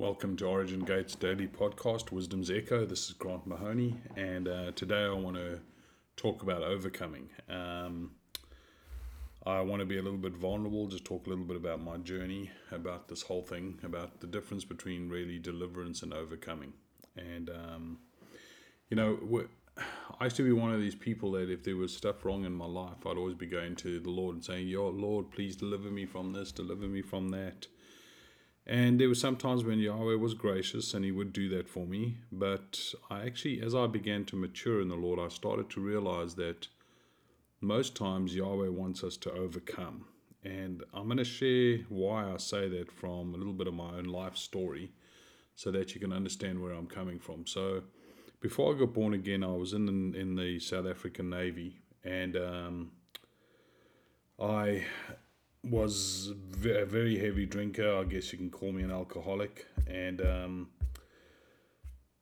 Welcome to Origin Gates Daily Podcast, Wisdom's Echo. This is Grant Mahoney, and uh, today I want to talk about overcoming. Um, I want to be a little bit vulnerable, just talk a little bit about my journey, about this whole thing, about the difference between really deliverance and overcoming. And, um, you know, I used to be one of these people that if there was stuff wrong in my life, I'd always be going to the Lord and saying, Yo, Lord, please deliver me from this, deliver me from that. And there were some times when Yahweh was gracious and He would do that for me. But I actually, as I began to mature in the Lord, I started to realize that most times Yahweh wants us to overcome. And I'm going to share why I say that from a little bit of my own life story so that you can understand where I'm coming from. So, before I got born again, I was in the, in the South African Navy and um, I was a very heavy drinker. I guess you can call me an alcoholic. And um,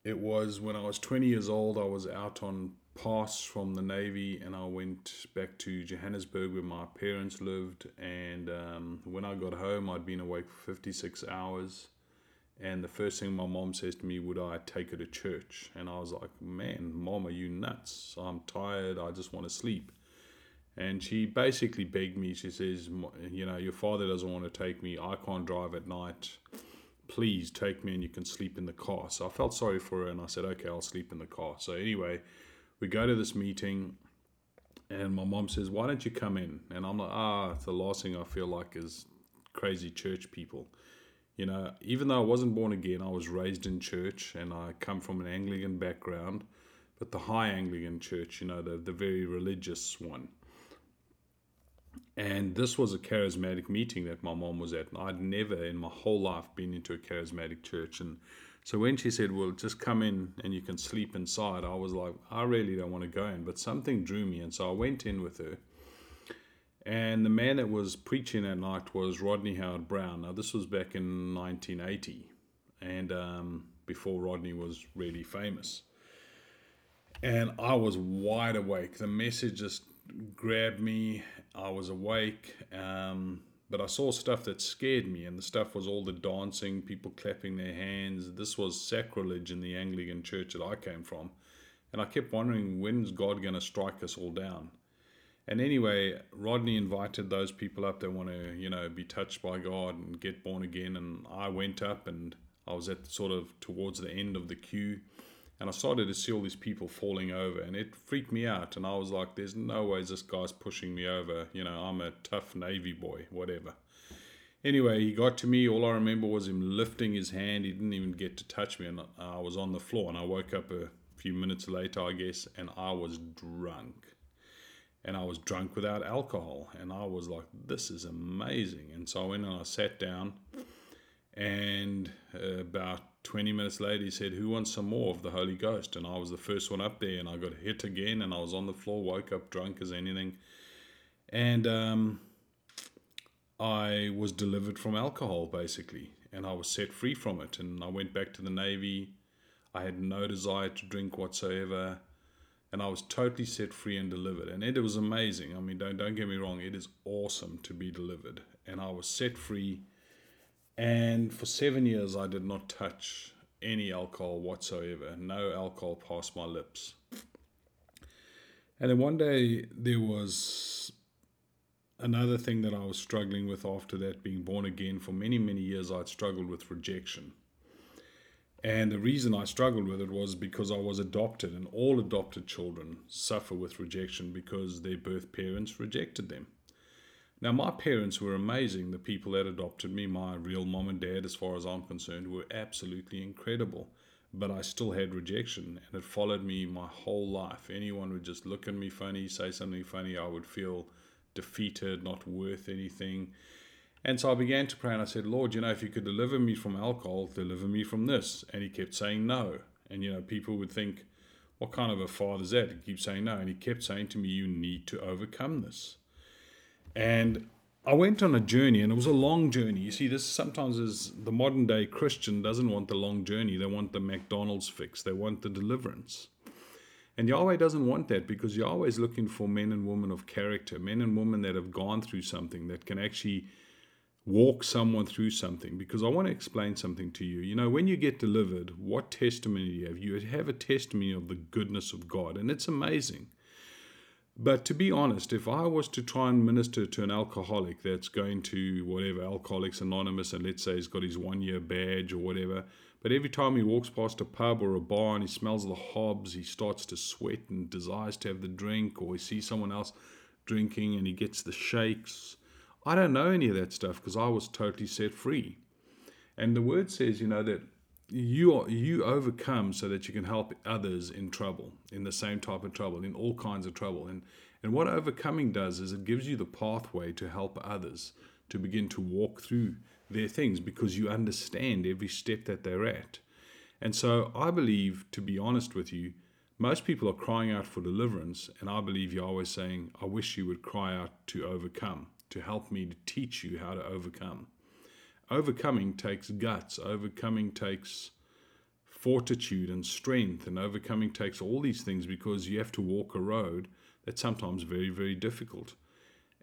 it was when I was 20 years old, I was out on pass from the Navy and I went back to Johannesburg where my parents lived. And um, when I got home, I'd been awake for 56 hours. And the first thing my mom says to me, would I take her to church? And I was like, man, mom, are you nuts? I'm tired. I just want to sleep. And she basically begged me, she says, You know, your father doesn't want to take me. I can't drive at night. Please take me and you can sleep in the car. So I felt sorry for her and I said, Okay, I'll sleep in the car. So anyway, we go to this meeting and my mom says, Why don't you come in? And I'm like, Ah, the last thing I feel like is crazy church people. You know, even though I wasn't born again, I was raised in church and I come from an Anglican background, but the high Anglican church, you know, the, the very religious one. And this was a charismatic meeting that my mom was at. And I'd never in my whole life been into a charismatic church. And so when she said, Well, just come in and you can sleep inside, I was like, I really don't want to go in. But something drew me. And so I went in with her. And the man that was preaching that night was Rodney Howard-Browne. Now, this was back in 1980, and um, before Rodney was really famous. And I was wide awake. The message just grabbed me. I was awake, um, but I saw stuff that scared me, and the stuff was all the dancing, people clapping their hands. This was sacrilege in the Anglican church that I came from. And I kept wondering, when's God going to strike us all down? And anyway, Rodney invited those people up that want to, you know, be touched by God and get born again. And I went up and I was at sort of towards the end of the queue and I started to see all these people falling over, and it freaked me out. And I was like, "There's no ways this guy's pushing me over." You know, I'm a tough Navy boy, whatever. Anyway, he got to me. All I remember was him lifting his hand. He didn't even get to touch me, and I was on the floor. And I woke up a few minutes later, I guess, and I was drunk. And I was drunk without alcohol, and I was like, "This is amazing." And so I went and I sat down, and about 20 minutes later, he said, Who wants some more of the Holy Ghost? And I was the first one up there, and I got hit again, and I was on the floor, woke up drunk as anything. And um, I was delivered from alcohol, basically, and I was set free from it. And I went back to the Navy. I had no desire to drink whatsoever. And I was totally set free and delivered. And it was amazing. I mean, don't, don't get me wrong, it is awesome to be delivered. And I was set free and for seven years, I did not touch any alcohol whatsoever. No alcohol passed my lips. And then one day, there was another thing that I was struggling with after that, being born again. For many, many years, I'd struggled with rejection. And the reason I struggled with it was because I was adopted, and all adopted children suffer with rejection because their birth parents rejected them. Now, my parents were amazing. The people that adopted me, my real mom and dad, as far as I'm concerned, were absolutely incredible. But I still had rejection, and it followed me my whole life. Anyone would just look at me funny, say something funny, I would feel defeated, not worth anything. And so I began to pray and I said, Lord, you know, if you could deliver me from alcohol, deliver me from this. And he kept saying no. And, you know, people would think, what kind of a father is that? He keeps saying no. And he kept saying to me, you need to overcome this. And I went on a journey, and it was a long journey. You see, this sometimes is the modern day Christian doesn't want the long journey. They want the McDonald's fix. They want the deliverance. And Yahweh doesn't want that because Yahweh is looking for men and women of character, men and women that have gone through something that can actually walk someone through something because I want to explain something to you. You know, when you get delivered, what testimony do you have? You have a testimony of the goodness of God, and it's amazing. But to be honest, if I was to try and minister to an alcoholic that's going to whatever, Alcoholics Anonymous, and let's say he's got his one year badge or whatever, but every time he walks past a pub or a bar and he smells the hobs, he starts to sweat and desires to have the drink, or he sees someone else drinking and he gets the shakes I don't know any of that stuff because I was totally set free. And the word says, you know, that you you overcome so that you can help others in trouble, in the same type of trouble, in all kinds of trouble. And and what overcoming does is it gives you the pathway to help others to begin to walk through their things because you understand every step that they're at. And so I believe, to be honest with you, most people are crying out for deliverance, and I believe you're always saying, I wish you would cry out to overcome to help me to teach you how to overcome. Overcoming takes guts, overcoming takes fortitude and strength, and overcoming takes all these things because you have to walk a road that's sometimes very, very difficult.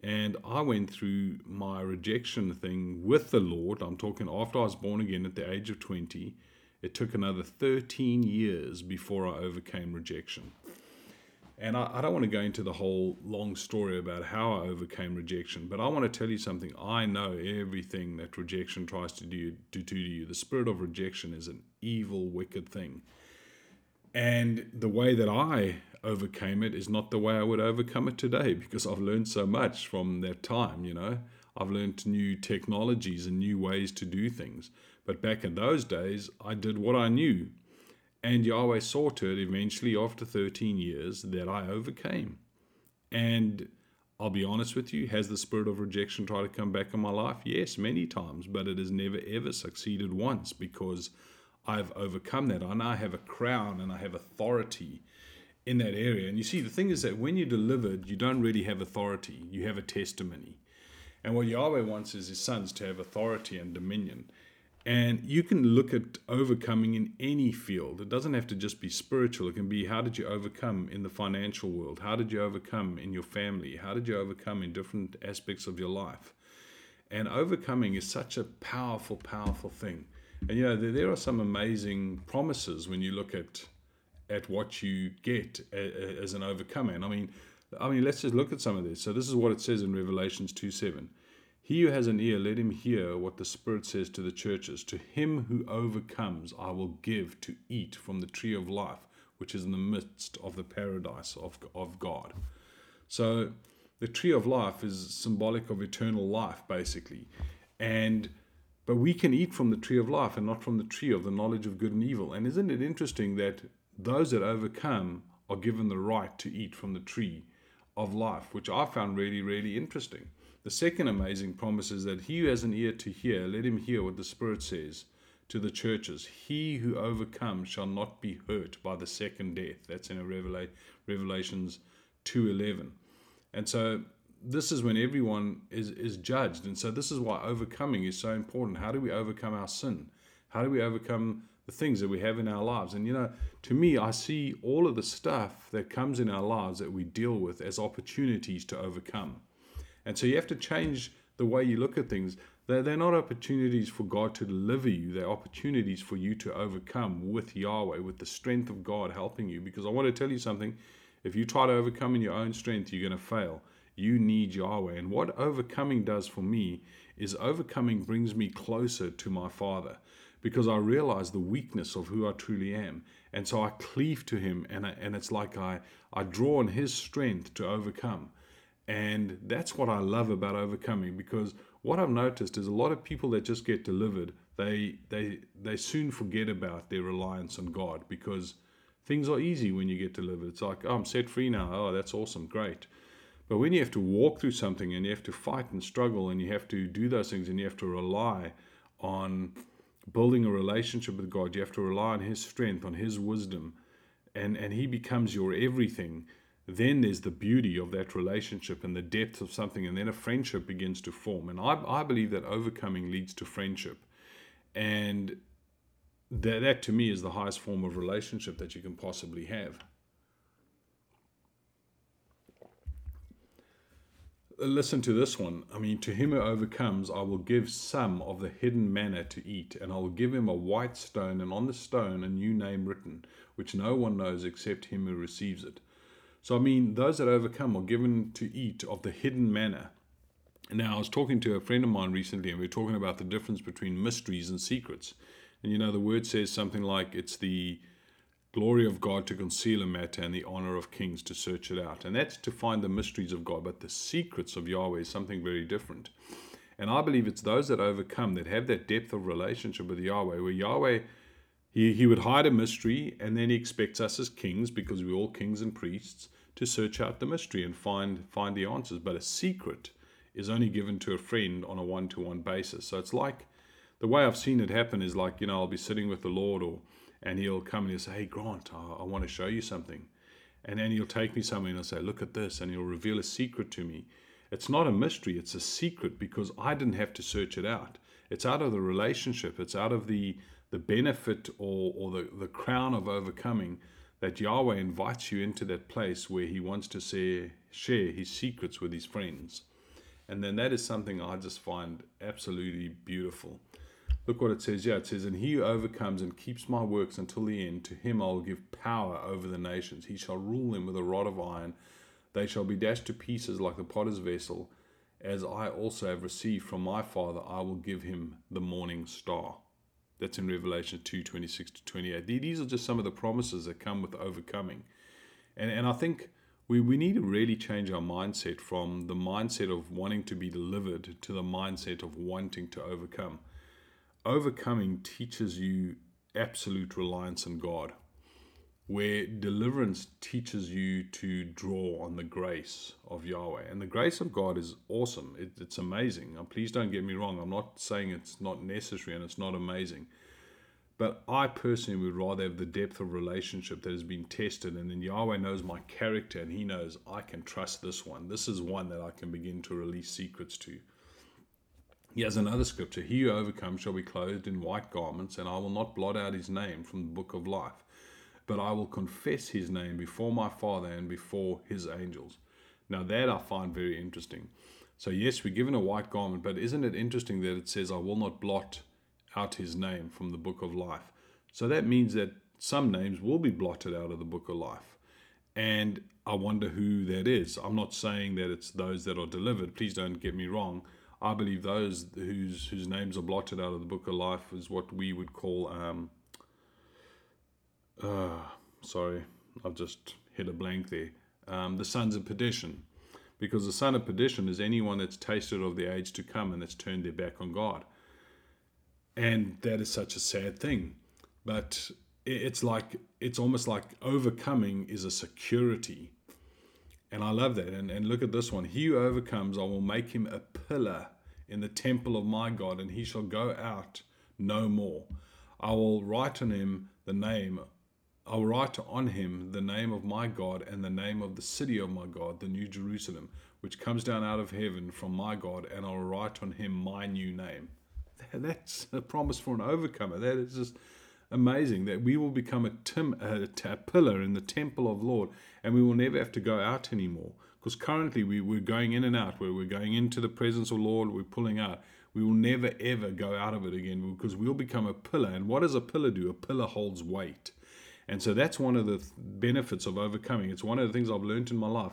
And I went through my rejection thing with the Lord. I'm talking after I was born again at the age of 20. It took another 13 years before I overcame rejection. And I, I, don't want to go into the whole long story about how I overcame rejection, but I want to tell you something. I know everything that rejection tries to do, do to you. The spirit of rejection is an evil, wicked thing. And the way that I overcame it is not the way I would overcome it today because I've learned so much from that time, you know. I've learned new technologies and new ways to do things. But back in those days, I did what I knew. And Yahweh saw to it eventually, after 13 years, that I overcame. And I'll be honest with you, has the spirit of rejection tried to come back in my life? Yes, many times, but it has never ever succeeded once because I've overcome that. I now have a crown and I have authority in that area. And you see, the thing is that when you're delivered, you don't really have authority, you have a testimony. And what Yahweh wants is his sons to have authority and dominion. And you can look at overcoming in any field. It doesn't have to just be spiritual. It can be how did you overcome in the financial world? How did you overcome in your family? How did you overcome in different aspects of your life? And overcoming is such a powerful, powerful thing. And you know, there, there are some amazing promises when you look at at what you get as an overcomer. And I mean, I mean, let's just look at some of this. So this is what it says in Revelations 2 7. He who has an ear, let him hear what the Spirit says to the churches. To him who overcomes, I will give to eat from the tree of life, which is in the midst of the paradise of, of God. So, the tree of life is symbolic of eternal life, basically. And but we can eat from the tree of life and not from the tree of the knowledge of good and evil. And isn't it interesting that those that overcome are given the right to eat from the tree of life, which I found really, really interesting. The second amazing promise is that he who has an ear to hear, let him hear what the Spirit says to the churches. He who overcomes shall not be hurt by the second death. That's in Revela- Revelations 2.11. And so this is when everyone is, is judged. And so this is why overcoming is so important. How do we overcome our sin? How do we overcome the things that we have in our lives? And you know, to me, I see all of the stuff that comes in our lives that we deal with as opportunities to overcome. And so you have to change the way you look at things. They're, they're not opportunities for God to deliver you, they're opportunities for you to overcome with Yahweh, with the strength of God helping you. Because I want to tell you something if you try to overcome in your own strength, you're going to fail. You need Yahweh. And what overcoming does for me is overcoming brings me closer to my Father because I realize the weakness of who I truly am. And so I cleave to Him, and, I, and it's like I, I draw on His strength to overcome. And that's what I love about overcoming because what I've noticed is a lot of people that just get delivered, they they they soon forget about their reliance on God because things are easy when you get delivered. It's like, oh, I'm set free now. Oh, that's awesome, great. But when you have to walk through something and you have to fight and struggle and you have to do those things and you have to rely on building a relationship with God, you have to rely on His strength, on His wisdom, and, and He becomes your everything then there's the beauty of that relationship and the depth of something, and then a friendship begins to form. And I, I believe that overcoming leads to friendship. And that, that to me is the highest form of relationship that you can possibly have. Listen to this one. I mean, to him who overcomes, I will give some of the hidden manna to eat, and I will give him a white stone, and on the stone a new name written, which no one knows except him who receives it. So, I mean, those that overcome are given to eat of the hidden manna. Now, I was talking to a friend of mine recently, and we were talking about the difference between mysteries and secrets. And you know, the word says something like it's the glory of God to conceal a matter and the honor of kings to search it out. And that's to find the mysteries of God. But the secrets of Yahweh is something very different. And I believe it's those that overcome that have that depth of relationship with Yahweh, where Yahweh, he, he would hide a mystery and then he expects us as kings, because we're all kings and priests, to search out the mystery and find find the answers. But a secret is only given to a friend on a one to one basis. So it's like the way I've seen it happen is like, you know, I'll be sitting with the Lord or and he'll come and he'll say, Hey, Grant, I, I want to show you something. And then he'll take me somewhere and he'll say, Look at this. And he'll reveal a secret to me. It's not a mystery, it's a secret because I didn't have to search it out. It's out of the relationship, it's out of the, the benefit or, or the, the crown of overcoming that Yahweh invites you into that place where He wants to say, share His secrets with His friends. And then that is something I just find absolutely beautiful. Look what it says. Yeah, it says, And he who overcomes and keeps my works until the end, to him I will give power over the nations. He shall rule them with a rod of iron. They shall be dashed to pieces like the potter's vessel. As I also have received from my Father, I will give him the morning star. That's in Revelation 2 26 to 28. These are just some of the promises that come with overcoming. And, and I think we, we need to really change our mindset from the mindset of wanting to be delivered to the mindset of wanting to overcome overcoming teaches you absolute reliance on God, where deliverance teaches you to draw on the grace of Yahweh. And the grace of God is awesome, it, it's amazing. Now, please don't get me wrong, I'm not saying it's not necessary and it's not amazing. But I personally would rather have the depth of relationship that has been tested, and then Yahweh knows my character, and He knows I can trust this one. This is one that I can begin to release secrets to. He has another scripture He who overcomes shall be clothed in white garments, and I will not blot out his name from the book of life, but I will confess his name before my Father and before his angels. Now, that I find very interesting. So, yes, we're given a white garment, but isn't it interesting that it says, I will not blot out his name from the book of life? So, that means that some names will be blotted out of the book of life. And I wonder who that is. I'm not saying that it's those that are delivered. Please don't get me wrong. I believe those whose whose names are blotted out of the book of life is what we would call um uh, sorry, I've just hit a blank there. Um, the sons of perdition. Because the son of perdition is anyone that's tasted of the age to come and that's turned their back on God. And that is such a sad thing. But it's like it's almost like overcoming is a security and I love that. And, and look at this one. He who overcomes, I will make him a pillar in the temple of my God, and he shall go out no more. I will write on him the name, I will write on him the name of my God and the name of the city of my God, the New Jerusalem, which comes down out of heaven from my God, and I will write on him my new name. That's a promise for an overcomer. That is just amazing that we will become a, tim, a, a pillar in the temple of Lord and we will never have to go out anymore. Because currently we, we're going in and out, where we're going into the presence of Lord, we're pulling out. We will never ever go out of it again because we'll become a pillar. And what does a pillar do? A pillar holds weight. And so that's one of the benefits of overcoming. It's one of the things I've learned in my life.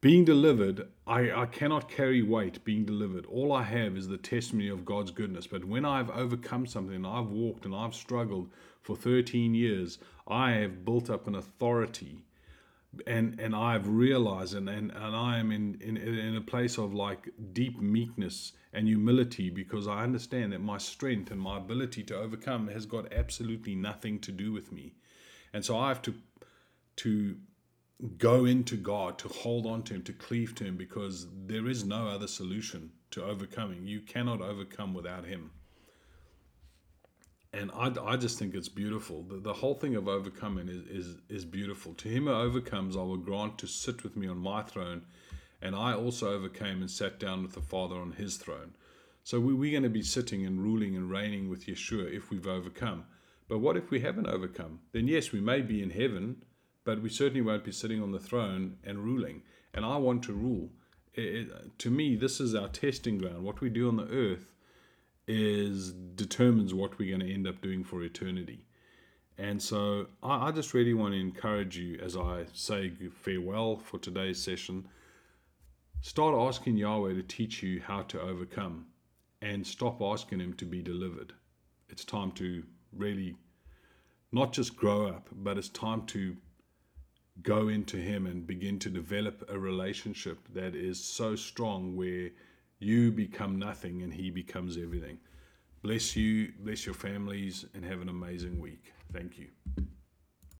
Being delivered, I, I cannot carry weight being delivered. All I have is the testimony of God's goodness. But when I've overcome something I've walked and I've struggled for 13 years, I have built up an authority and and I've realized and, and, and I am in, in in a place of like deep meekness and humility because I understand that my strength and my ability to overcome has got absolutely nothing to do with me. And so I have to to go into God, to hold on to Him, to cleave to Him, because there is no other solution to overcoming. You cannot overcome without Him. And I, I just think it's beautiful. The, the whole thing of overcoming is, is, is beautiful. To him who overcomes, I will grant to sit with me on my throne, and I also overcame and sat down with the Father on his throne. So we, we're going to be sitting and ruling and reigning with Yeshua if we've overcome. But what if we haven't overcome? Then, yes, we may be in heaven but we certainly won't be sitting on the throne and ruling. And I want to rule it, to me, this is our testing ground. What we do on the earth is determines what we're going to end up doing for eternity. And so I, I just really want to encourage you as I say farewell for today's session. Start asking Yahweh to teach you how to overcome and stop asking Him to be delivered. It's time to really not just grow up, but it's time to go into Him and begin to develop a relationship that is so strong where you become nothing and He becomes everything. Bless you, bless your families, and have an amazing week. Thank you.